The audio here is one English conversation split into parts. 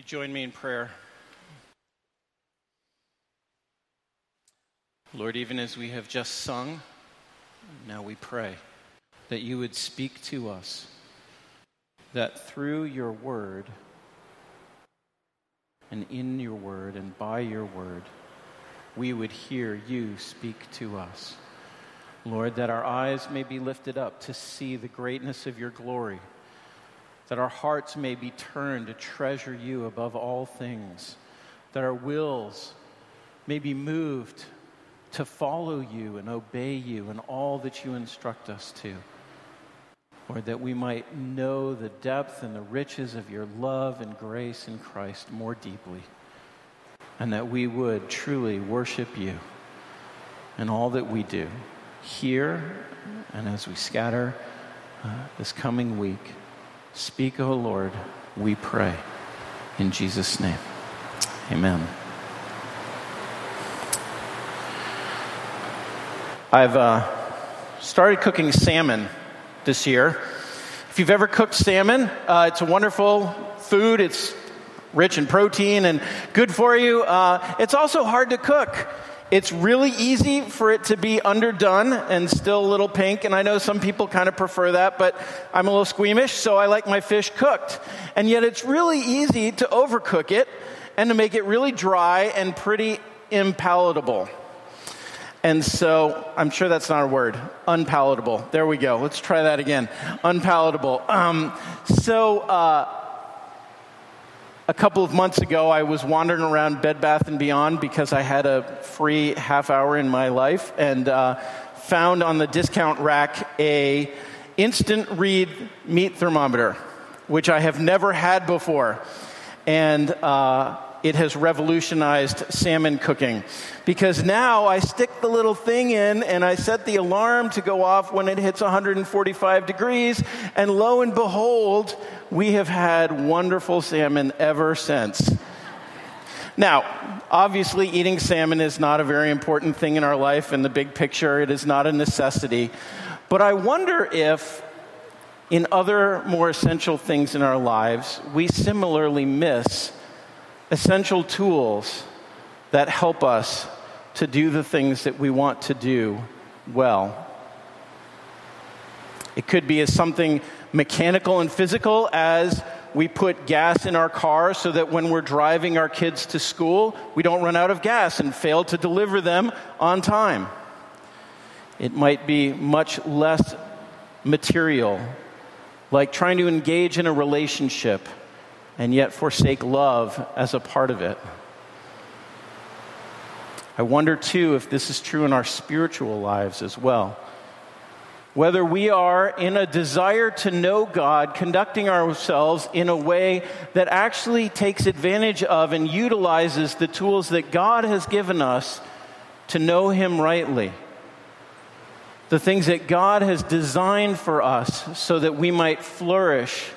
You join me in prayer. Lord, even as we have just sung, now we pray that you would speak to us, that through your word and in your word and by your word, we would hear you speak to us. Lord, that our eyes may be lifted up to see the greatness of your glory that our hearts may be turned to treasure you above all things, that our wills may be moved to follow you and obey you in all that you instruct us to. Lord, that we might know the depth and the riches of your love and grace in Christ more deeply, and that we would truly worship you in all that we do, here and as we scatter uh, this coming week. Speak, O Lord, we pray. In Jesus' name, amen. I've uh, started cooking salmon this year. If you've ever cooked salmon, uh, it's a wonderful food. It's rich in protein and good for you. Uh, it's also hard to cook. It's really easy for it to be underdone and still a little pink, and I know some people kind of prefer that, but I'm a little squeamish, so I like my fish cooked. And yet it's really easy to overcook it and to make it really dry and pretty impalatable. And so, I'm sure that's not a word. Unpalatable. There we go. Let's try that again. Unpalatable. Um, so, uh, a couple of months ago, I was wandering around Bed Bath and Beyond because I had a free half hour in my life, and uh, found on the discount rack a instant read meat thermometer, which I have never had before, and uh, it has revolutionized salmon cooking because now I stick the little thing in and I set the alarm to go off when it hits 145 degrees, and lo and behold, we have had wonderful salmon ever since. Now, obviously, eating salmon is not a very important thing in our life in the big picture. It is not a necessity. But I wonder if, in other more essential things in our lives, we similarly miss essential tools that help us to do the things that we want to do well. It could be as something mechanical and physical as we put gas in our car so that when we're driving our kids to school, we don't run out of gas and fail to deliver them on time. It might be much less material, like trying to engage in a relationship and yet forsake love as a part of it. I wonder too if this is true in our spiritual lives as well. Whether we are in a desire to know God, conducting ourselves in a way that actually takes advantage of and utilizes the tools that God has given us to know Him rightly. The things that God has designed for us so that we might flourish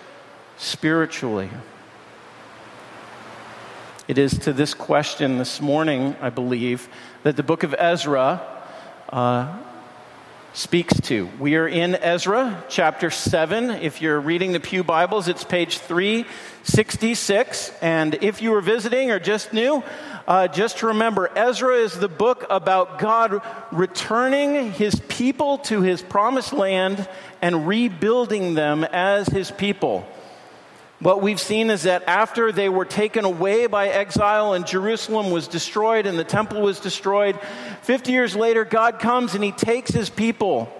spiritually. It is to this question this morning, I believe, that the book of Ezra uh, speaks to. We are in Ezra chapter 7. If you're reading the Pew Bibles, it's page 366. And if you were visiting or just new, uh, just remember, Ezra is the book about God returning his people to his promised land and rebuilding them as his people. What we've seen is that after they were taken away by exile and Jerusalem was destroyed and the temple was destroyed, 50 years later, God comes and he takes his people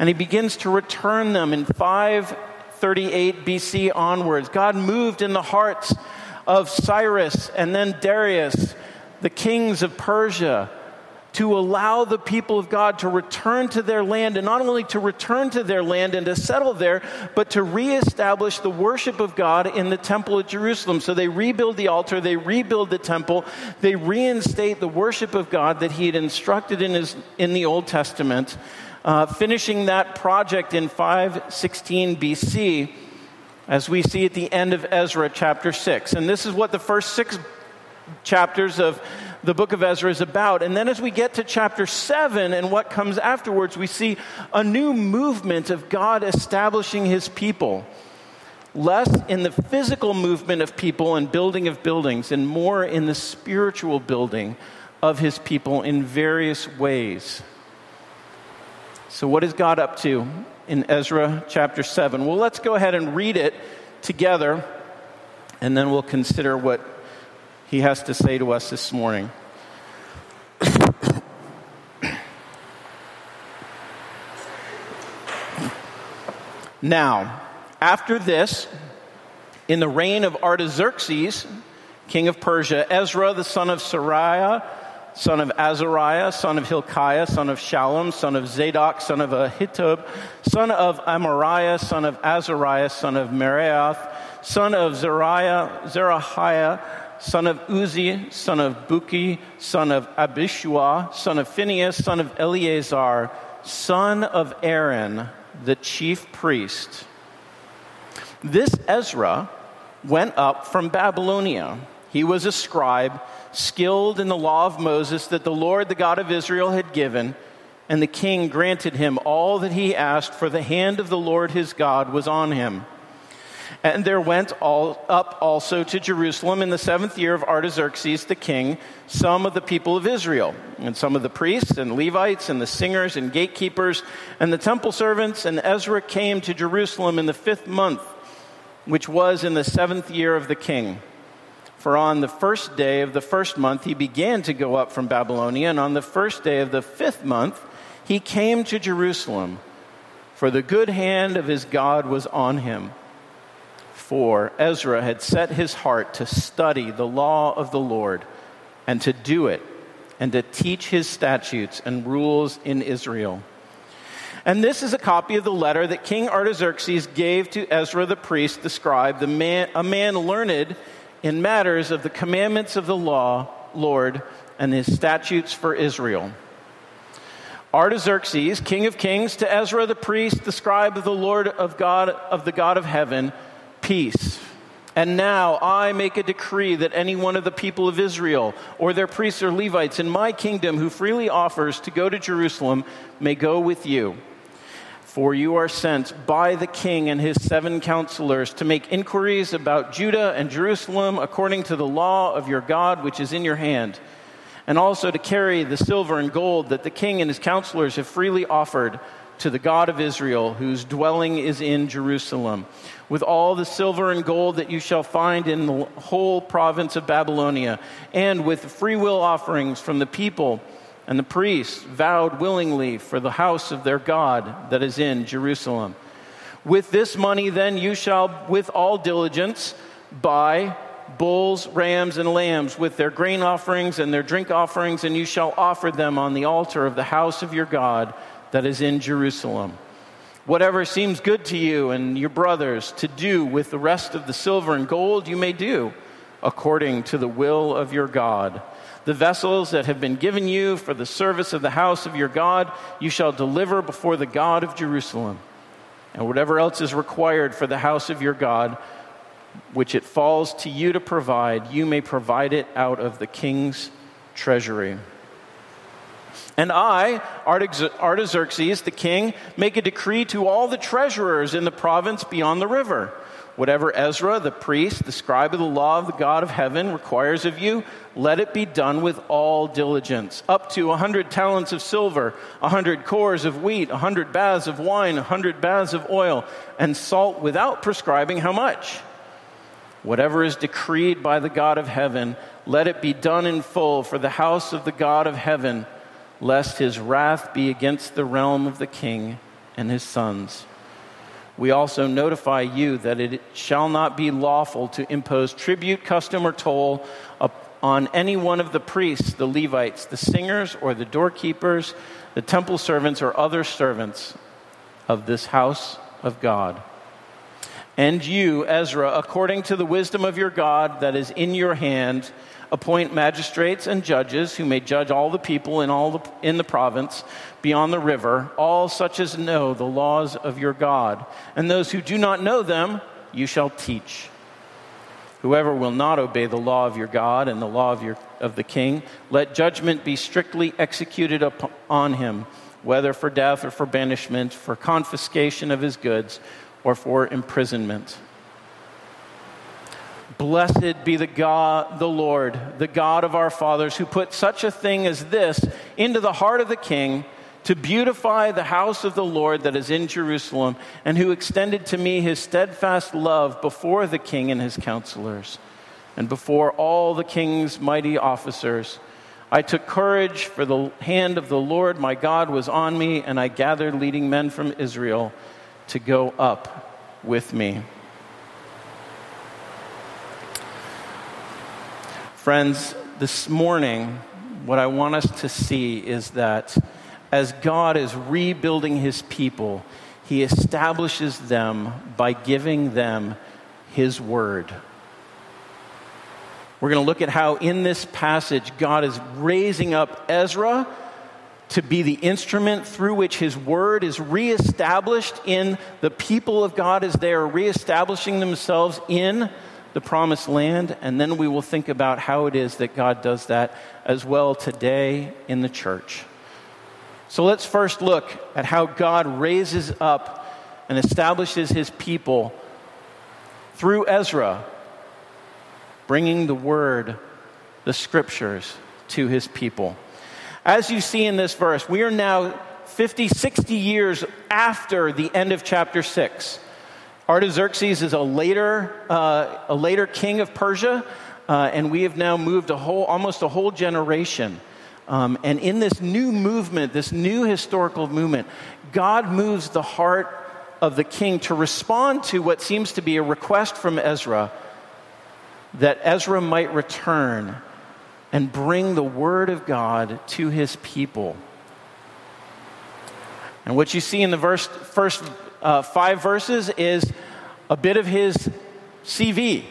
and he begins to return them in 538 BC onwards. God moved in the hearts of Cyrus and then Darius, the kings of Persia to allow the people of God to return to their land, and not only to return to their land and to settle there, but to reestablish the worship of God in the temple of Jerusalem. So they rebuild the altar, they rebuild the temple, they reinstate the worship of God that he had instructed in, his, in the Old Testament, uh, finishing that project in 516 BC. As we see at the end of Ezra chapter 6. And this is what the first six chapters of the book of Ezra is about. And then as we get to chapter 7 and what comes afterwards, we see a new movement of God establishing his people. less in the physical movement of people and building of buildings, and more in the spiritual building of his people in various ways. So, what is God up to in Ezra chapter 7? Well, let's go ahead and read it together, and then we'll consider what he has to say to us this morning. now, after this, in the reign of Artaxerxes, king of Persia, Ezra the son of Seraiah, son of Azariah, son of Hilkiah, son of Shallum, son of Zadok, son of Ahitub, son of Amariah, son of Azariah, son of Meraioth, son of Zeriah, Zerahiah, son of Uzzi, son of Buki, son of Abishua, son of Phinehas, son of Eleazar, son of Aaron, the chief priest this Ezra went up from Babylonia. He was a scribe, skilled in the law of Moses that the Lord, the God of Israel, had given, and the king granted him all that he asked, for the hand of the Lord his God was on him. And there went all, up also to Jerusalem in the seventh year of Artaxerxes the king some of the people of Israel, and some of the priests and Levites, and the singers and gatekeepers, and the temple servants. And Ezra came to Jerusalem in the fifth month which was in the seventh year of the king. For on the first day of the first month he began to go up from Babylonia, and on the first day of the fifth month he came to Jerusalem, for the good hand of his God was on him. For Ezra had set his heart to study the law of the Lord, and to do it, and to teach his statutes and rules in Israel. And this is a copy of the letter that King Artaxerxes gave to Ezra the priest, the scribe, the man, a man learned in matters of the commandments of the law, Lord, and his statutes for Israel. Artaxerxes, king of kings, to Ezra the priest, the scribe of the Lord of God of the God of heaven, peace. And now I make a decree that any one of the people of Israel, or their priests or Levites in my kingdom who freely offers to go to Jerusalem, may go with you for you are sent by the king and his seven counselors to make inquiries about Judah and Jerusalem according to the law of your God which is in your hand, and also to carry the silver and gold that the king and his counselors have freely offered to the God of Israel, whose dwelling is in Jerusalem, with all the silver and gold that you shall find in the whole province of Babylonia, and with freewill offerings from the people and the priests vowed willingly for the house of their God that is in Jerusalem. With this money, then, you shall, with all diligence, buy bulls, rams, and lambs with their grain offerings and their drink offerings, and you shall offer them on the altar of the house of your God that is in Jerusalem. Whatever seems good to you and your brothers to do with the rest of the silver and gold, you may do according to the will of your God the vessels that have been given you for the service of the house of your God, you shall deliver before the God of Jerusalem. And whatever else is required for the house of your God, which it falls to you to provide, you may provide it out of the king's treasury. And I, Artaxerxes, the king, make a decree to all the treasurers in the province beyond the river Whatever Ezra, the priest, the scribe of the law of the God of heaven, requires of you, let it be done with all diligence. Up to a hundred talents of silver, a hundred cors of wheat, a hundred baths of wine, a hundred baths of oil, and salt without prescribing how much. Whatever is decreed by the God of heaven, let it be done in full for the house of the God of heaven, lest his wrath be against the realm of the king and his sons we also notify you that it shall not be lawful to impose tribute, custom, or toll on any one of the priests, the Levites, the singers, or the doorkeepers, the temple servants, or other servants of this house of God. And you, Ezra, according to the wisdom of your God that is in your hand, appoint magistrates and judges who may judge all the people in all the, in the province beyond the river, all such as know the laws of your God. And those who do not know them, you shall teach. Whoever will not obey the law of your God and the law of, your, of the king, let judgment be strictly executed upon him, whether for death or for banishment, for confiscation of his goods, or for imprisonment. Blessed be the God, the Lord, the God of our fathers, who put such a thing as this into the heart of the king to beautify the house of the Lord that is in Jerusalem, and who extended to me his steadfast love before the king and his counselors, and before all the king's mighty officers. I took courage, for the hand of the Lord my God was on me, and I gathered leading men from Israel to go up with me. Friends, this morning, what I want us to see is that as God is rebuilding his people, he establishes them by giving them his word. We're going to look at how in this passage God is raising up Ezra to be the instrument through which his word is reestablished in the people of God as they are reestablishing themselves in the promised land, and then we will think about how it is that God does that as well today in the church. So let's first look at how God raises up and establishes his people through Ezra, bringing the word, the scriptures to his people. As you see in this verse, we are now 50, 60 years after the end of chapter 6. Artaxerxes is a later, uh, a later king of Persia, uh, and we have now moved a whole, almost a whole generation. Um, and in this new movement, this new historical movement, God moves the heart of the king to respond to what seems to be a request from Ezra that Ezra might return and bring the word of God to his people. And what you see in the verse, first uh, five verses is a bit of his CV.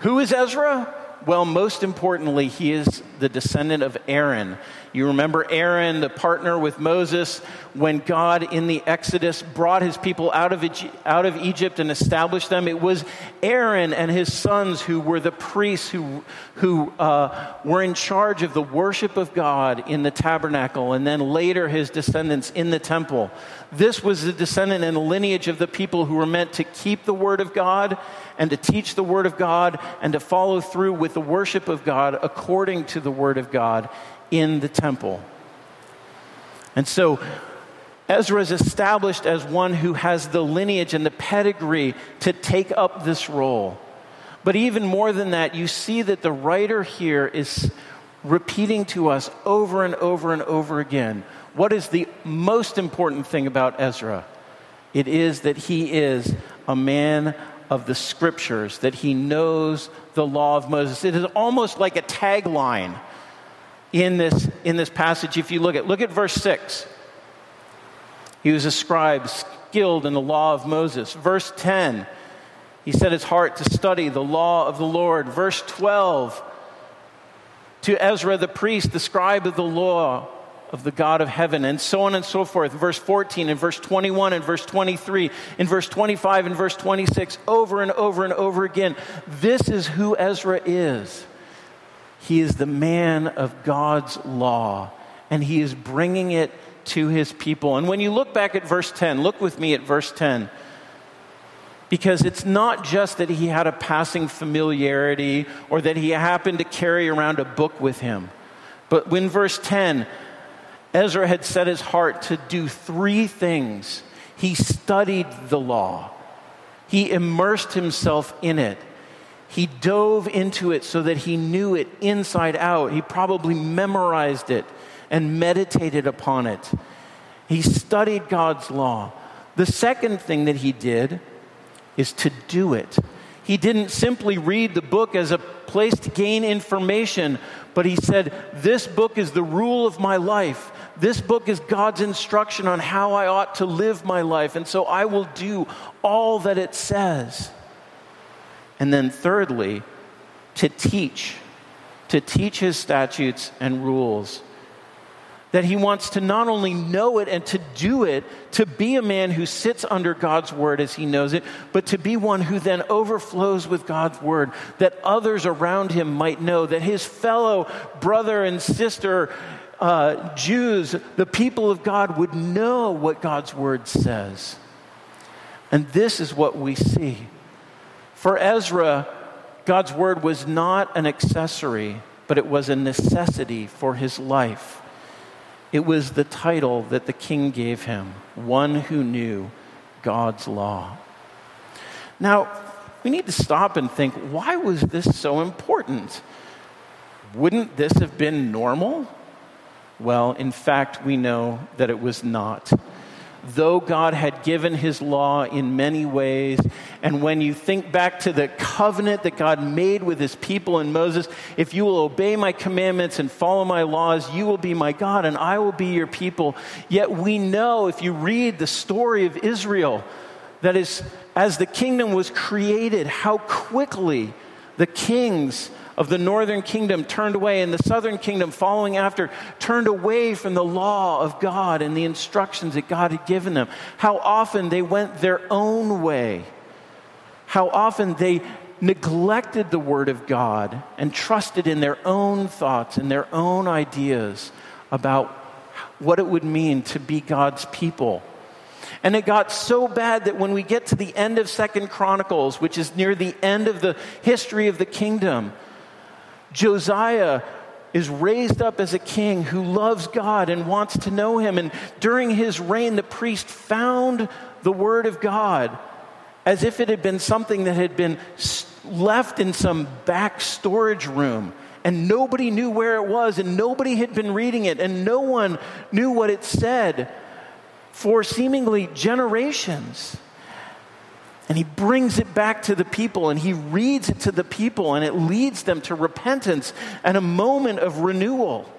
Who is Ezra? Well, most importantly, he is the descendant of Aaron. You remember Aaron, the partner with Moses, when God in the Exodus brought his people out of, out of Egypt and established them. It was Aaron and his sons who were the priests who, who uh, were in charge of the worship of God in the tabernacle, and then later his descendants in the temple. This was the descendant and lineage of the people who were meant to keep the word of God and to teach the word of God and to follow through with the worship of God according to the word of God in the temple. And so Ezra is established as one who has the lineage and the pedigree to take up this role. But even more than that, you see that the writer here is repeating to us over and over and over again what is the most important thing about Ezra? It is that he is a man of the scriptures, that he knows the law of Moses. It is almost like a tagline in this, in this passage if you look at look at verse 6 he was a scribe skilled in the law of moses verse 10 he set his heart to study the law of the lord verse 12 to ezra the priest the scribe of the law of the God of heaven, and so on and so forth. Verse 14 and verse 21 and verse 23, in verse 25 and verse 26, over and over and over again. This is who Ezra is. He is the man of God's law, and he is bringing it to his people. And when you look back at verse 10, look with me at verse 10. Because it's not just that he had a passing familiarity or that he happened to carry around a book with him. But when verse 10, Ezra had set his heart to do three things. He studied the law, he immersed himself in it, he dove into it so that he knew it inside out. He probably memorized it and meditated upon it. He studied God's law. The second thing that he did is to do it. He didn't simply read the book as a place to gain information, but he said, This book is the rule of my life. This book is God's instruction on how I ought to live my life. And so I will do all that it says. And then, thirdly, to teach, to teach his statutes and rules. That he wants to not only know it and to do it, to be a man who sits under God's word as he knows it, but to be one who then overflows with God's word, that others around him might know, that his fellow brother and sister uh, Jews, the people of God, would know what God's word says. And this is what we see. For Ezra, God's word was not an accessory, but it was a necessity for his life. It was the title that the king gave him, one who knew God's law. Now, we need to stop and think why was this so important? Wouldn't this have been normal? Well, in fact, we know that it was not though God had given his law in many ways. And when you think back to the covenant that God made with his people and Moses, if you will obey my commandments and follow my laws, you will be my God and I will be your people. Yet we know, if you read the story of Israel, that is, as the kingdom was created, how quickly the kings of the northern kingdom turned away, and the southern kingdom following after turned away from the law of God and the instructions that God had given them. How often they went their own way. How often they neglected the word of God and trusted in their own thoughts and their own ideas about what it would mean to be God's people. And it got so bad that when we get to the end of Second Chronicles, which is near the end of the history of the kingdom, Josiah is raised up as a king who loves God and wants to know him. And during his reign, the priest found the word of God as if it had been something that had been left in some back storage room. And nobody knew where it was, and nobody had been reading it, and no one knew what it said for seemingly generations. And he brings it back to the people and he reads it to the people and it leads them to repentance and a moment of renewal.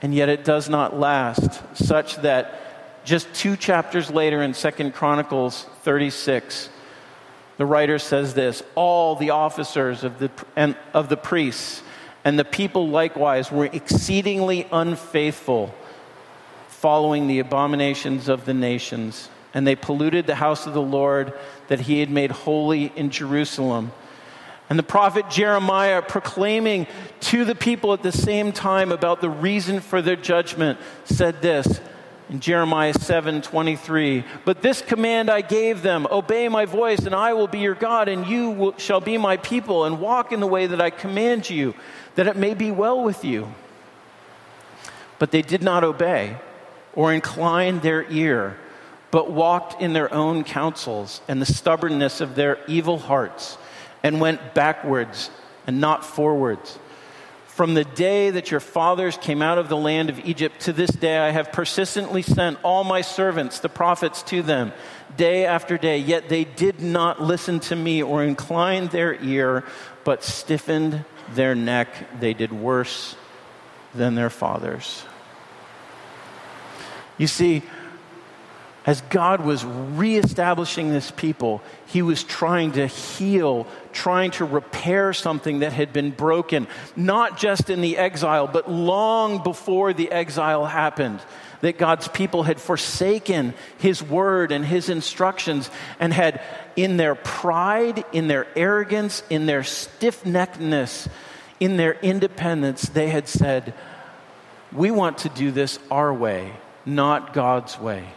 And yet it does not last, such that just two chapters later in Second Chronicles 36, the writer says this All the officers of the, and, of the priests and the people likewise were exceedingly unfaithful, following the abominations of the nations and they polluted the house of the Lord that he had made holy in Jerusalem. And the prophet Jeremiah, proclaiming to the people at the same time about the reason for their judgment, said this in Jeremiah 7 23. But this command I gave them obey my voice, and I will be your God, and you will, shall be my people, and walk in the way that I command you, that it may be well with you. But they did not obey or incline their ear but walked in their own counsels and the stubbornness of their evil hearts, and went backwards and not forwards. From the day that your fathers came out of the land of Egypt to this day, I have persistently sent all my servants, the prophets, to them, day after day. Yet they did not listen to me or incline their ear, but stiffened their neck. They did worse than their fathers. You see, as God was reestablishing this people, he was trying to heal, trying to repair something that had been broken, not just in the exile, but long before the exile happened. That God's people had forsaken his word and his instructions and had, in their pride, in their arrogance, in their stiff neckedness, in their independence, they had said, We want to do this our way, not God's way.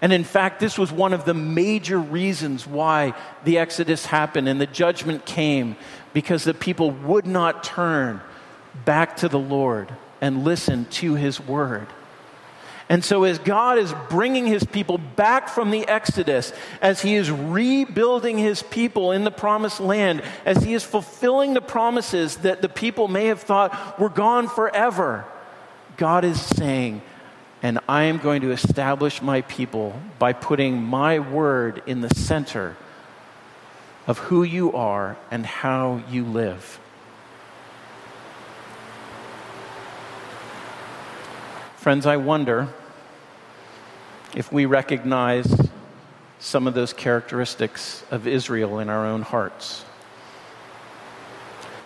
And in fact, this was one of the major reasons why the Exodus happened and the judgment came because the people would not turn back to the Lord and listen to his word. And so, as God is bringing his people back from the Exodus, as he is rebuilding his people in the promised land, as he is fulfilling the promises that the people may have thought were gone forever, God is saying, and I am going to establish my people by putting my word in the center of who you are and how you live. Friends, I wonder if we recognize some of those characteristics of Israel in our own hearts.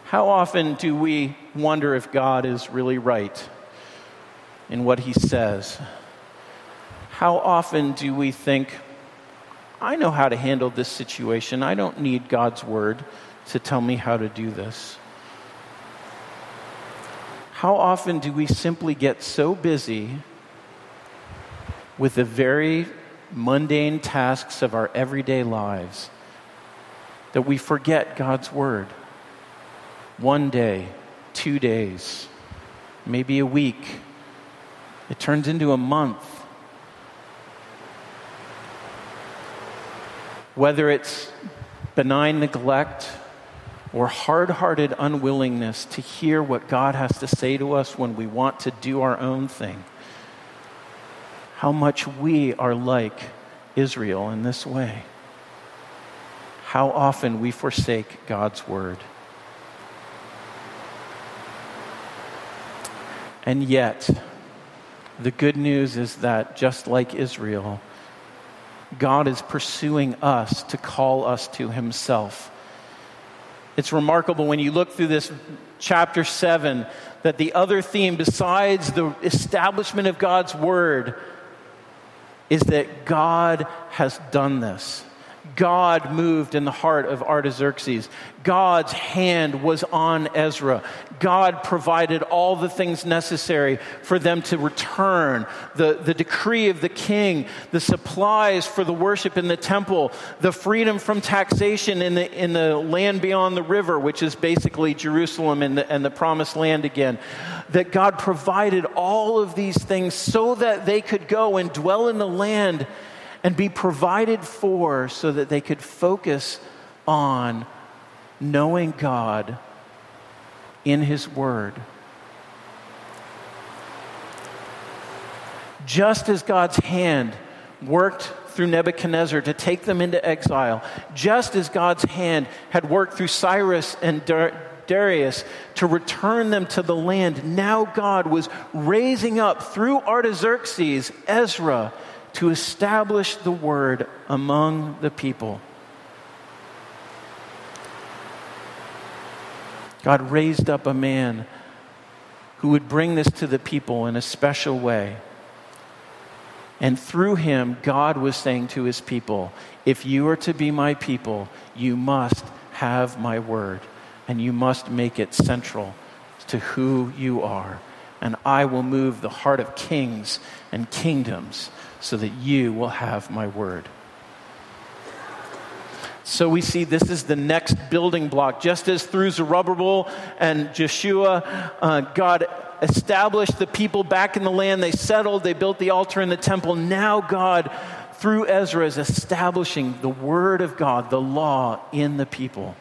How often do we wonder if God is really right? In what he says. How often do we think, I know how to handle this situation. I don't need God's word to tell me how to do this. How often do we simply get so busy with the very mundane tasks of our everyday lives that we forget God's word. One day, two days, maybe a week, it turns into a month. Whether it's benign neglect or hard hearted unwillingness to hear what God has to say to us when we want to do our own thing, how much we are like Israel in this way. How often we forsake God's word. And yet, the good news is that just like Israel, God is pursuing us to call us to Himself. It's remarkable when you look through this chapter 7 that the other theme, besides the establishment of God's Word, is that God has done this. God moved in the heart of Artaxerxes. God's hand was on Ezra. God provided all the things necessary for them to return the, the decree of the king, the supplies for the worship in the temple, the freedom from taxation in the, in the land beyond the river, which is basically Jerusalem and the, and the promised land again. That God provided all of these things so that they could go and dwell in the land and be provided for so that they could focus on knowing God in His Word. Just as God's hand worked through Nebuchadnezzar to take them into exile, just as God's hand had worked through Cyrus and Darius to return them to the land, now God was raising up through Artaxerxes Ezra to establish the word among the people. God raised up a man who would bring this to the people in a special way. And through him, God was saying to his people, If you are to be my people, you must have my word, and you must make it central to who you are. And I will move the heart of kings and kingdoms so that you will have my word. So we see this is the next building block. Just as through Zerubbabel and Joshua, uh, God established the people back in the land, they settled, they built the altar and the temple. Now, God, through Ezra, is establishing the word of God, the law, in the people.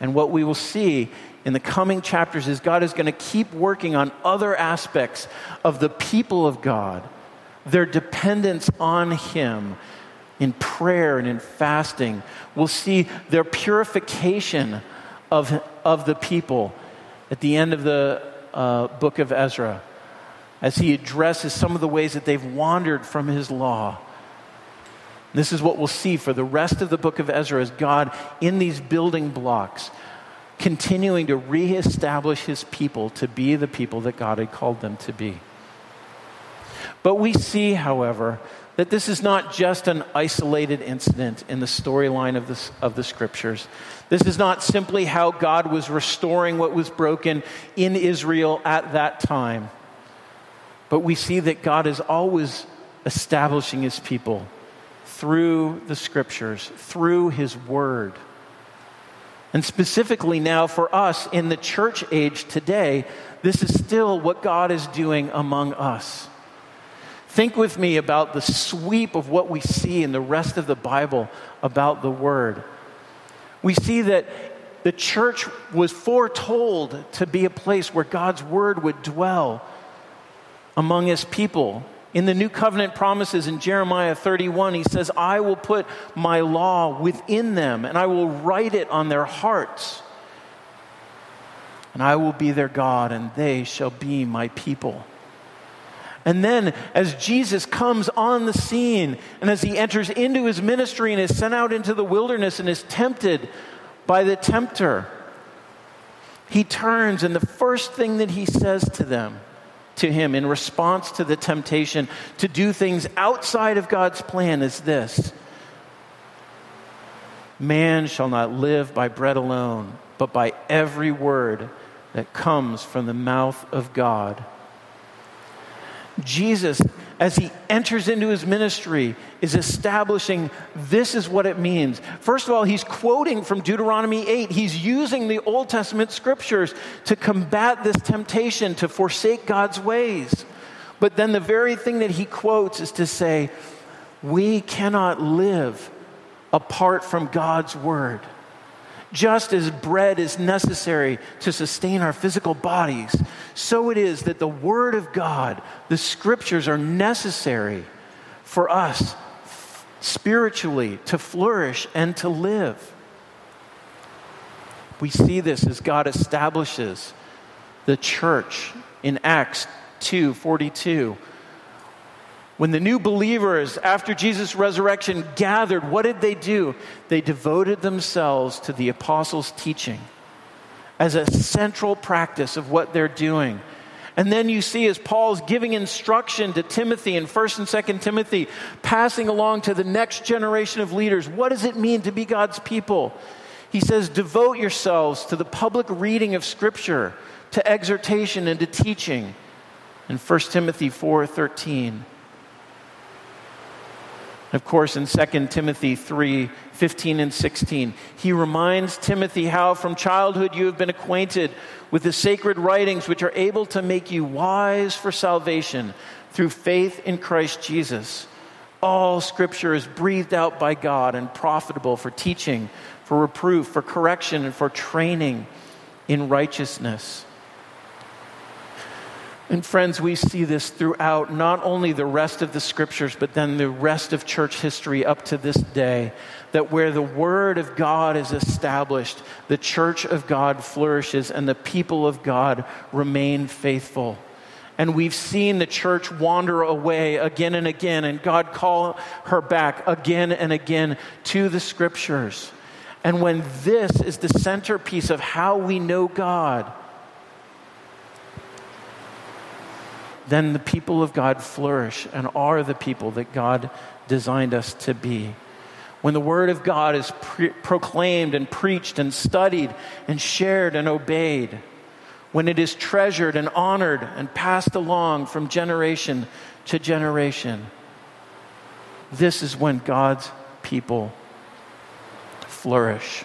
And what we will see in the coming chapters is God is going to keep working on other aspects of the people of God, their dependence on Him in prayer and in fasting. We'll see their purification of, of the people at the end of the uh, book of Ezra as he addresses some of the ways that they've wandered from his law. This is what we'll see for the rest of the book of Ezra as God, in these building blocks, continuing to reestablish his people to be the people that God had called them to be. But we see, however, that this is not just an isolated incident in the storyline of, the of the scriptures. This is not simply how God was restoring what was broken in Israel at that time. But we see that God is always establishing his people through the scriptures, through his word. And specifically now for us in the church age today, this is still what God is doing among us. Think with me about the sweep of what we see in the rest of the Bible about the Word. We see that the church was foretold to be a place where God's Word would dwell among His people. In the new covenant promises in Jeremiah 31, he says, I will put my law within them and I will write it on their hearts. And I will be their God and they shall be my people. And then, as Jesus comes on the scene and as he enters into his ministry and is sent out into the wilderness and is tempted by the tempter, he turns and the first thing that he says to them to him in response to the temptation to do things outside of God's plan is this Man shall not live by bread alone, but by every word that comes from the mouth of God. Jesus as he enters into his ministry, is establishing this is what it means. First of all, he's quoting from Deuteronomy 8. He's using the Old Testament scriptures to combat this temptation to forsake God's ways. But then the very thing that he quotes is to say, we cannot live apart from God's word. Just as bread is necessary to sustain our physical bodies, so it is that the Word of God, the Scriptures, are necessary for us spiritually to flourish and to live. We see this as God establishes the church in Acts 2 42 when the new believers, after Jesus' resurrection, gathered, what did they do? They devoted themselves to the apostles' teaching as a central practice of what they're doing. And then you see as Paul's giving instruction to Timothy in 1st and 2nd Timothy, passing along to the next generation of leaders, what does it mean to be God's people? He says, devote yourselves to the public reading of Scripture, to exhortation and to teaching. In 1 Timothy 4 13. Of course, in 2 Timothy 3 15 and 16, he reminds Timothy how from childhood you have been acquainted with the sacred writings which are able to make you wise for salvation through faith in Christ Jesus. All scripture is breathed out by God and profitable for teaching, for reproof, for correction, and for training in righteousness and friends, we see this throughout not only the rest of the scriptures, but then the rest of church history up to this day. That where the word of God is established, the church of God flourishes and the people of God remain faithful. And we've seen the church wander away again and again, and God call her back again and again to the scriptures. And when this is the centerpiece of how we know God, then the people of God flourish and are the people that God designed us to be. When the Word of God is pre- proclaimed and preached and studied and shared and obeyed, when it is treasured and honored and passed along from generation to generation, this is when God's people flourish.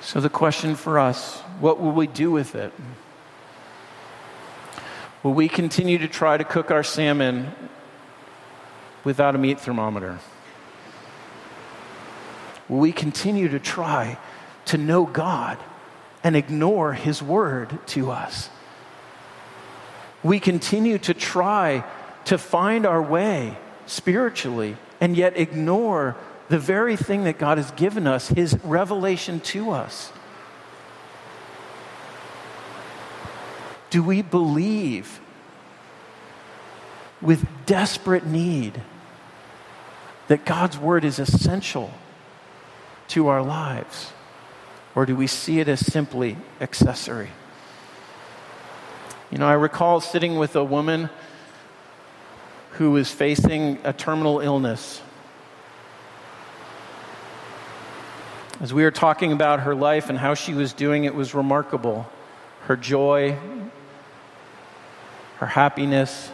So, the question for us what will we do with it? Will we continue to try to cook our salmon without a meat thermometer? Will we continue to try to know God and ignore His word to us? We continue to try to find our way spiritually and yet ignore the very thing that God has given us, His revelation to us. Do we believe with desperate need that God's word is essential to our lives? Or do we see it as simply accessory? You know, I recall sitting with a woman who was facing a terminal illness. As we were talking about her life and how she was doing, it was remarkable. Her joy, her happiness,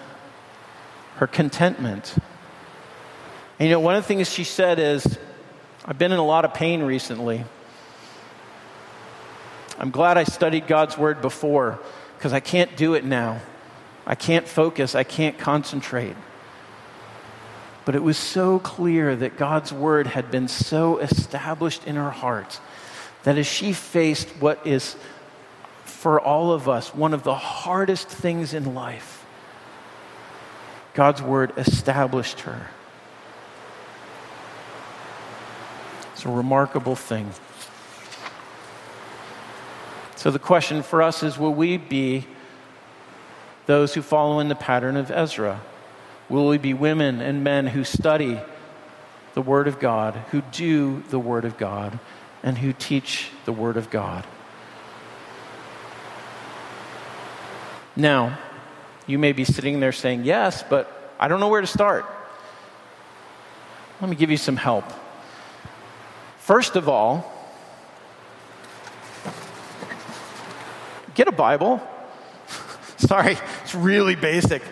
her contentment. And you know, one of the things she said is, I've been in a lot of pain recently. I'm glad I studied God's word before because I can't do it now. I can't focus, I can't concentrate. But it was so clear that God's word had been so established in her heart that as she faced what is for all of us one of the hardest things in life. God's word established her. It's a remarkable thing. So, the question for us is will we be those who follow in the pattern of Ezra? Will we be women and men who study the Word of God, who do the Word of God, and who teach the Word of God? Now, you may be sitting there saying, Yes, but I don't know where to start. Let me give you some help. First of all, get a Bible. Sorry, it's really basic.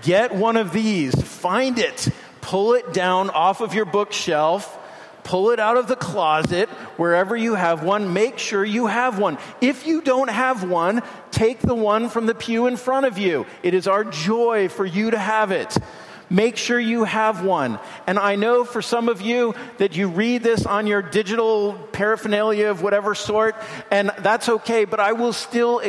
Get one of these, find it, pull it down off of your bookshelf, pull it out of the closet, wherever you have one, make sure you have one. If you don't have one, take the one from the pew in front of you. It is our joy for you to have it. Make sure you have one. And I know for some of you that you read this on your digital paraphernalia of whatever sort, and that's okay, but I will still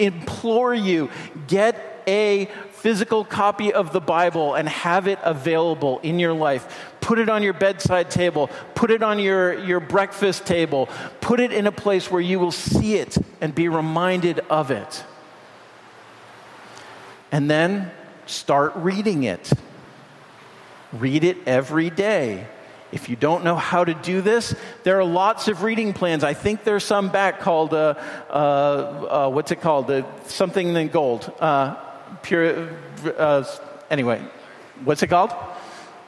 implore you get a physical copy of the Bible and have it available in your life. Put it on your bedside table, put it on your, your breakfast table, put it in a place where you will see it and be reminded of it. And then start reading it. Read it every day. If you don't know how to do this, there are lots of reading plans. I think there's some back called, uh, uh, uh, what's it called? something in gold. Uh, pure, uh, anyway, what's it called?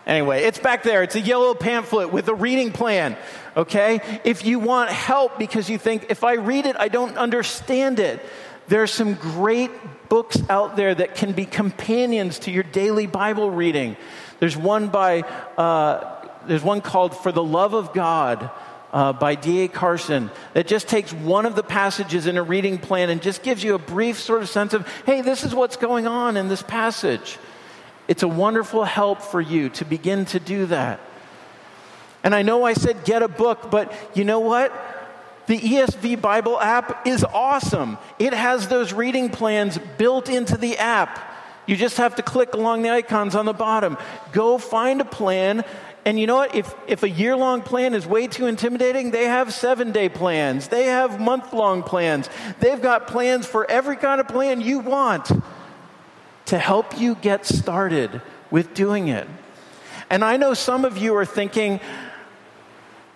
Anyway, it's back there. It's a yellow pamphlet with a reading plan. Okay? If you want help because you think, if I read it, I don't understand it, there's some great books out there that can be companions to your daily Bible reading. There's one by, uh, there's one called For the Love of God uh, by D.A. Carson that just takes one of the passages in a reading plan and just gives you a brief sort of sense of, hey, this is what's going on in this passage. It's a wonderful help for you to begin to do that. And I know I said get a book, but you know what? The ESV Bible app is awesome. It has those reading plans built into the app. You just have to click along the icons on the bottom. Go find a plan. And you know what? If, if a year long plan is way too intimidating, they have seven day plans. They have month long plans. They've got plans for every kind of plan you want to help you get started with doing it. And I know some of you are thinking,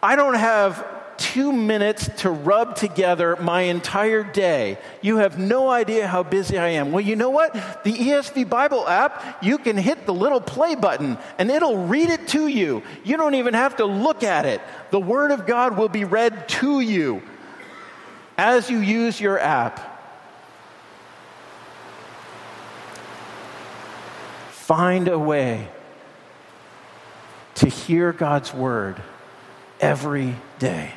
I don't have two minutes to rub together my entire day. You have no idea how busy I am. Well, you know what? The ESV Bible app, you can hit the little play button and it'll read it to you. You don't even have to look at it. The Word of God will be read to you as you use your app. Find a way to hear God's Word every day.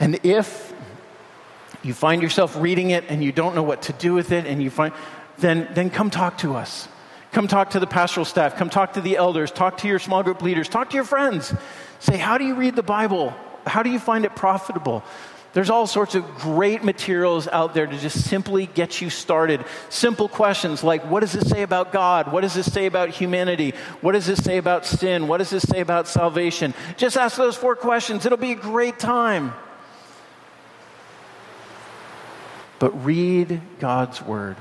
And if you find yourself reading it and you don't know what to do with it, and you find, then, then come talk to us. Come talk to the pastoral staff. Come talk to the elders. Talk to your small group leaders. Talk to your friends. Say, how do you read the Bible? How do you find it profitable? There's all sorts of great materials out there to just simply get you started. Simple questions like what does this say about God? What does this say about humanity? What does this say about sin? What does this say about salvation? Just ask those four questions. It'll be a great time. but read God's word.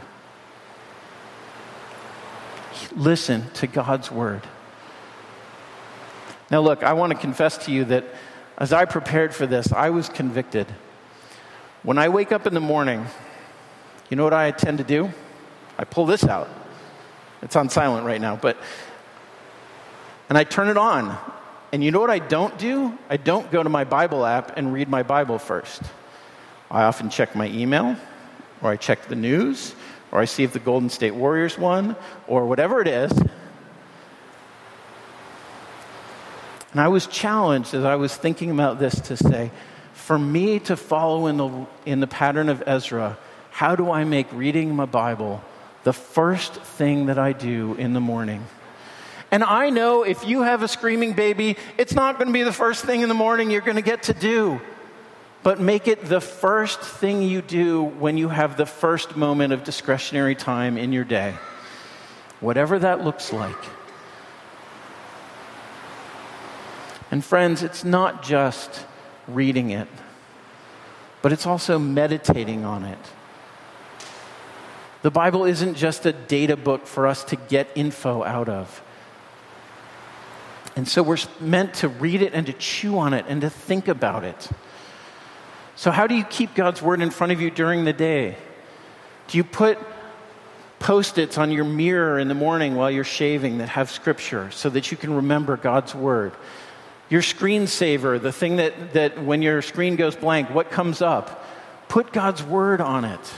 Listen to God's word. Now, look, I want to confess to you that as I prepared for this, I was convicted. When I wake up in the morning, you know what I tend to do? I pull this out. It's on silent right now, but and I turn it on. And you know what I don't do? I don't go to my Bible app and read my Bible first. I often check my email, or I check the news, or I see if the Golden State Warriors won, or whatever it is. And I was challenged as I was thinking about this to say, for me to follow in the, in the pattern of Ezra, how do I make reading my Bible the first thing that I do in the morning? And I know if you have a screaming baby, it's not going to be the first thing in the morning you're going to get to do but make it the first thing you do when you have the first moment of discretionary time in your day, whatever that looks like. And friends, it's not just reading it, but it's also meditating on it. The Bible isn't just a data book for us to get info out of. And so we're meant to read it and to chew on it and to think about it. So, how do you keep God's word in front of you during the day? Do you put post its on your mirror in the morning while you're shaving that have scripture so that you can remember God's word? Your screensaver, the thing that, that when your screen goes blank, what comes up? Put God's word on it.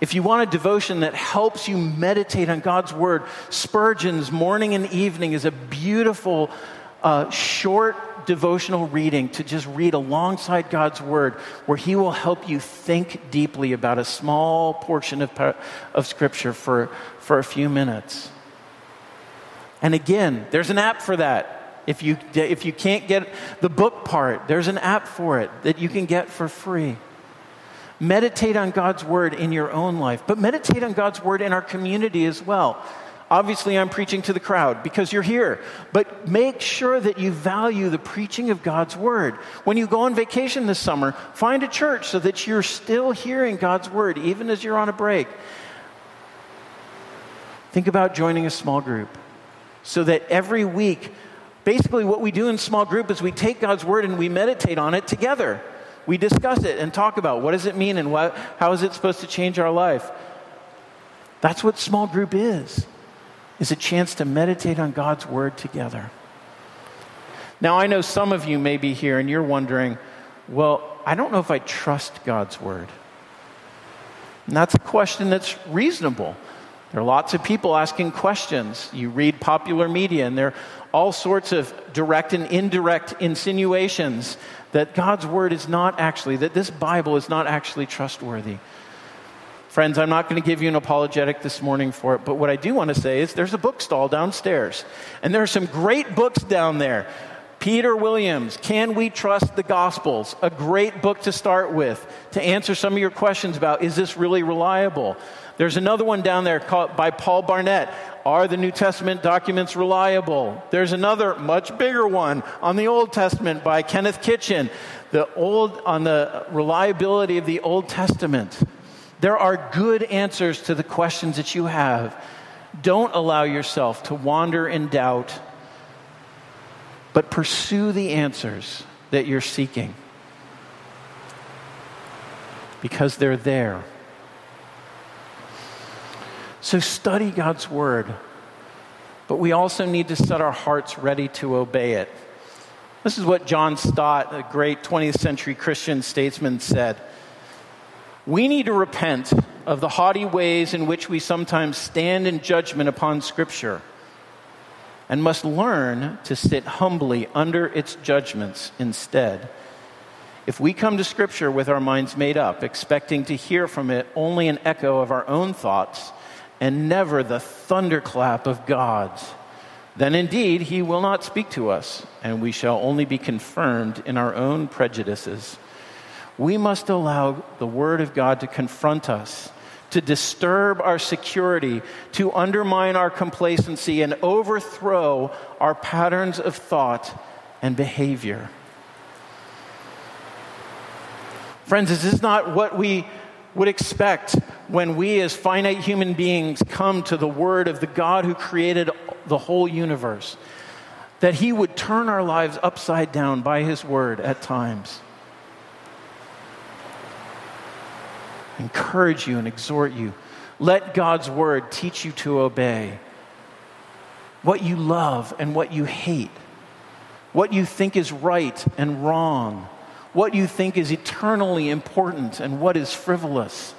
If you want a devotion that helps you meditate on God's word, Spurgeon's Morning and Evening is a beautiful, uh, short devotional reading to just read alongside God's word, where He will help you think deeply about a small portion of, of Scripture for, for a few minutes. And again, there's an app for that. If you, if you can't get the book part, there's an app for it that you can get for free. Meditate on God's word in your own life, but meditate on God's word in our community as well. Obviously, I'm preaching to the crowd because you're here, but make sure that you value the preaching of God's word. When you go on vacation this summer, find a church so that you're still hearing God's word, even as you're on a break. Think about joining a small group so that every week, basically, what we do in small group is we take God's word and we meditate on it together. We discuss it and talk about what does it mean and what, how is it supposed to change our life. That's what small group is. Is a chance to meditate on God's word together. Now I know some of you may be here and you're wondering, well, I don't know if I trust God's word. And that's a question that's reasonable. There are lots of people asking questions. You read popular media, and there are all sorts of direct and indirect insinuations that God's word is not actually, that this Bible is not actually trustworthy. Friends, I'm not going to give you an apologetic this morning for it, but what I do want to say is there's a bookstall downstairs, and there are some great books down there. Peter Williams, Can We Trust the Gospels? A great book to start with to answer some of your questions about is this really reliable? There's another one down there called, by Paul Barnett. Are the New Testament documents reliable? There's another much bigger one on the Old Testament by Kenneth Kitchen, the old on the reliability of the Old Testament. There are good answers to the questions that you have. Don't allow yourself to wander in doubt, but pursue the answers that you're seeking because they're there. So study God's word, but we also need to set our hearts ready to obey it. This is what John Stott, a great 20th century Christian statesman, said. We need to repent of the haughty ways in which we sometimes stand in judgment upon Scripture and must learn to sit humbly under its judgments instead. If we come to Scripture with our minds made up, expecting to hear from it only an echo of our own thoughts, and never the thunderclap of God's, then indeed he will not speak to us, and we shall only be confirmed in our own prejudices. We must allow the Word of God to confront us, to disturb our security, to undermine our complacency, and overthrow our patterns of thought and behavior. Friends, this is not what we would expect when we, as finite human beings, come to the Word of the God who created the whole universe, that He would turn our lives upside down by His Word at times. Encourage you and exhort you. Let God's Word teach you to obey what you love and what you hate, what you think is right and wrong what you think is eternally important and what is frivolous.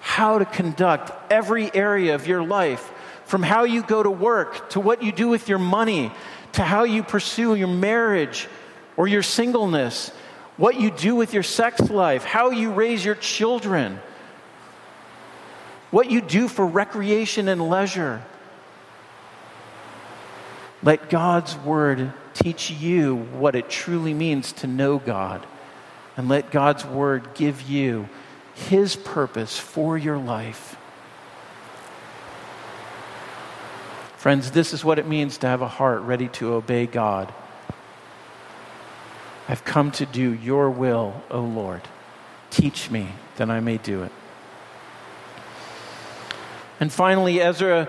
How to conduct every area of your life, from how you go to work to what you do with your money to how you pursue your marriage or your singleness, what you do with your sex life, how you raise your children, what you do for recreation and leisure. Let God's word teach you what it truly means to know God. And let God's word give you his purpose for your life. Friends, this is what it means to have a heart ready to obey God. I've come to do your will, O Lord. Teach me that I may do it. And finally, Ezra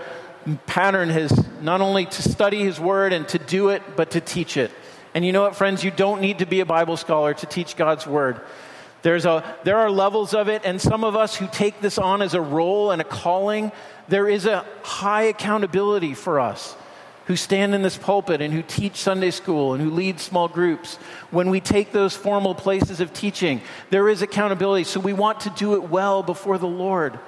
pattern has not only to study his word and to do it, but to teach it. And you know what, friends? You don't need to be a Bible scholar to teach God's word. There's a, there are levels of it, and some of us who take this on as a role and a calling, there is a high accountability for us who stand in this pulpit and who teach Sunday school and who lead small groups, when we take those formal places of teaching, there is accountability. So we want to do it well before the Lord.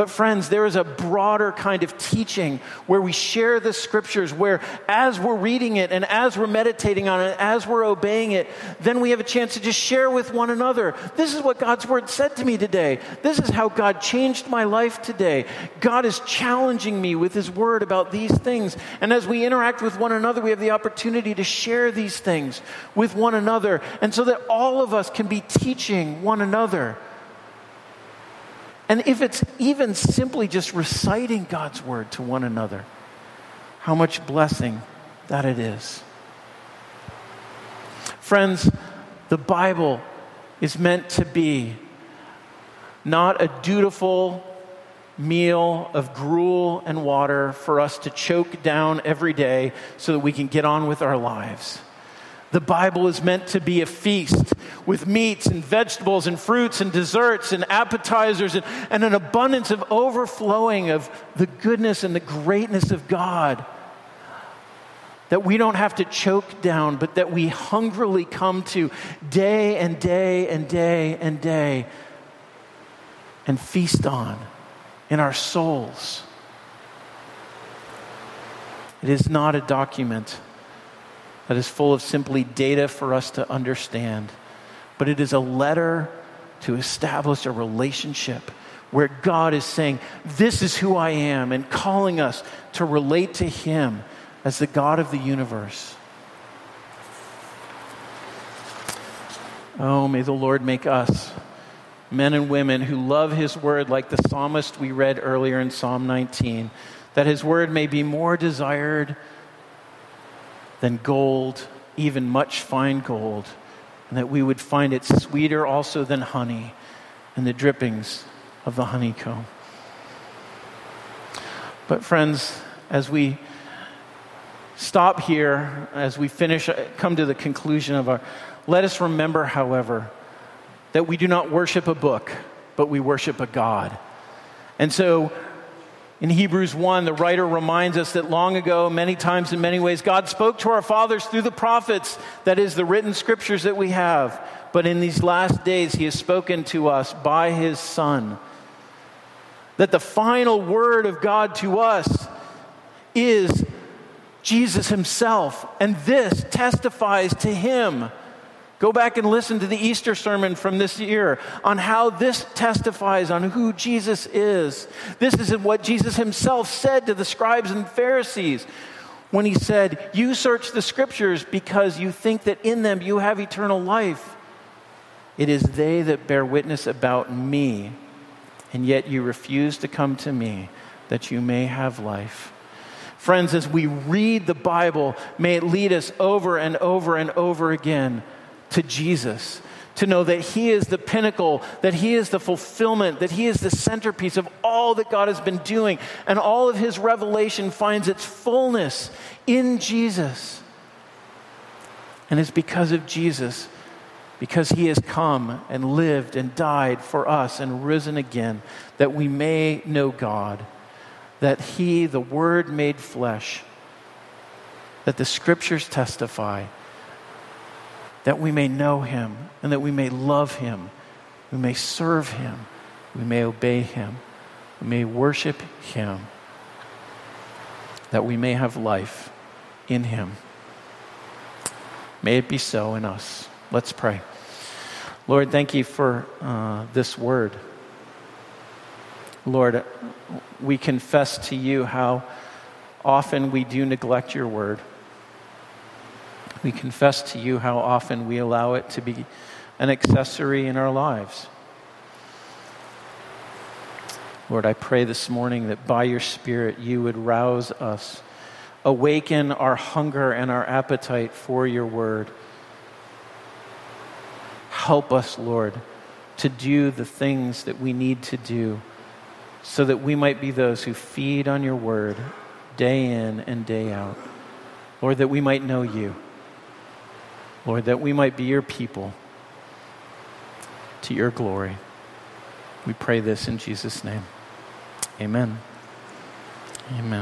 But, friends, there is a broader kind of teaching where we share the scriptures, where as we're reading it and as we're meditating on it, as we're obeying it, then we have a chance to just share with one another. This is what God's word said to me today. This is how God changed my life today. God is challenging me with his word about these things. And as we interact with one another, we have the opportunity to share these things with one another. And so that all of us can be teaching one another. And if it's even simply just reciting God's word to one another, how much blessing that it is. Friends, the Bible is meant to be not a dutiful meal of gruel and water for us to choke down every day so that we can get on with our lives. The Bible is meant to be a feast with meats and vegetables and fruits and desserts and appetizers and, and, an abundance of overflowing of the goodness and the greatness of God. That we don't have to choke down, but that we hungrily come to day and day and day and day and feast on in our souls. It is not a document that is full of simply data for us to understand, but it is a letter to establish a relationship where God is saying, This is who I am, and calling us to relate to Him as the God of the universe. Oh, may the Lord make us men and women who love His word like the psalmist we read earlier in Psalm 19, that His word may be more desired than gold, even much fine gold, and that we would find it sweeter also than honey and the drippings of the honeycomb. But, friends, as we stop here, as we finish, uh, come to the conclusion of our, let us remember, however, that we do not worship a book, but we worship a God. And so, in Hebrews 1, the writer reminds us that long ago, many times in many ways, God spoke to our fathers through the prophets, that is, the written scriptures that we have. But in these last days, He has spoken to us by His Son. That the final word of God to us is Jesus Himself, and this testifies to Him. Go back and listen to the Easter sermon from this year on how this testifies on who Jesus is. This is what Jesus himself said to the scribes and Pharisees when he said, You search the scriptures because you think that in them you have eternal life. It is they that bear witness about me, and yet you refuse to come to me that you may have life. Friends, as we read the Bible, may it lead us over and over and over again to Jesus, to know that He is the pinnacle, that He is the fulfillment, that He is the centerpiece of all that God has been doing. And all of His revelation finds its fullness in Jesus. And it's because of Jesus, because He has come and lived and died for us and risen again, that we may know God, that He, the Word made flesh, that the Scriptures testify that we may know him and that we may love him, we may serve him, we may obey him, we may worship him, that we may have life in him. May it be so in us. Let's pray. Lord, thank you for uh, this word. Lord, we confess to you how often we do neglect your word. We confess to you how often we allow it to be an accessory in our lives. Lord, I pray this morning that by your Spirit you would rouse us, awaken our hunger and our appetite for your word. Help us, Lord, to do the things that we need to do so that we might be those who feed on your word day in and day out. Lord, that we might know you. Lord, that we might be your people to your glory. We pray this in Jesus' name. Amen. Amen.